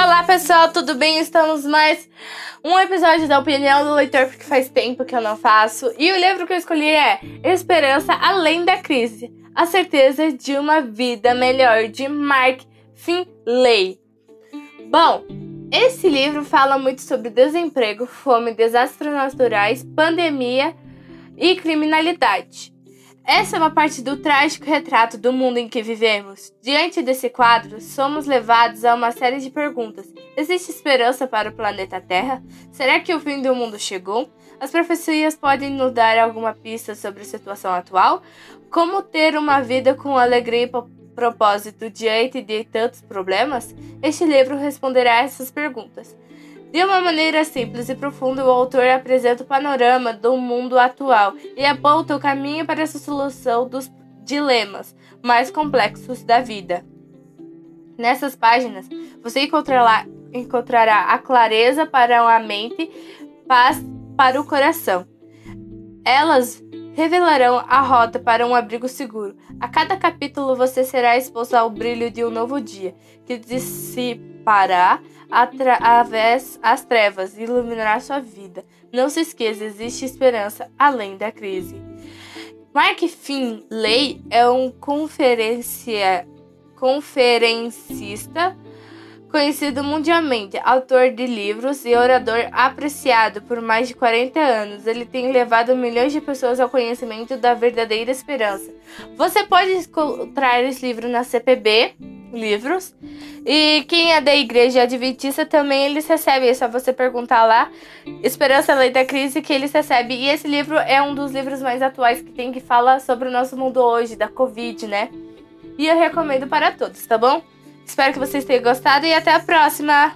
Olá pessoal, tudo bem? Estamos mais um episódio da opinião do leitor, porque faz tempo que eu não faço. E o livro que eu escolhi é Esperança Além da Crise A Certeza de uma Vida Melhor, de Mark Finlay. Bom, esse livro fala muito sobre desemprego, fome, desastres naturais, pandemia e criminalidade. Essa é uma parte do trágico retrato do mundo em que vivemos. Diante desse quadro, somos levados a uma série de perguntas. Existe esperança para o planeta Terra? Será que o fim do mundo chegou? As profecias podem nos dar alguma pista sobre a situação atual? Como ter uma vida com alegria e propósito diante de tantos problemas? Este livro responderá a essas perguntas. De uma maneira simples e profunda, o autor apresenta o panorama do mundo atual e aponta o caminho para a solução dos dilemas mais complexos da vida. Nessas páginas, você encontrará, encontrará a clareza para a mente, paz para o coração. Elas revelarão a rota para um abrigo seguro. A cada capítulo você será exposto ao brilho de um novo dia, que dissipará através as trevas e iluminará sua vida. Não se esqueça, existe esperança além da crise. Mark Finlay é um conferencista conhecido mundialmente, autor de livros e orador apreciado por mais de 40 anos. Ele tem levado milhões de pessoas ao conhecimento da verdadeira esperança. Você pode encontrar esse livro na CPB livros. E quem é da igreja adventista também eles recebem. É só você perguntar lá. Esperança Lei da Crise que eles recebem. E esse livro é um dos livros mais atuais que tem que fala sobre o nosso mundo hoje, da Covid, né? E eu recomendo para todos, tá bom? Espero que vocês tenham gostado e até a próxima!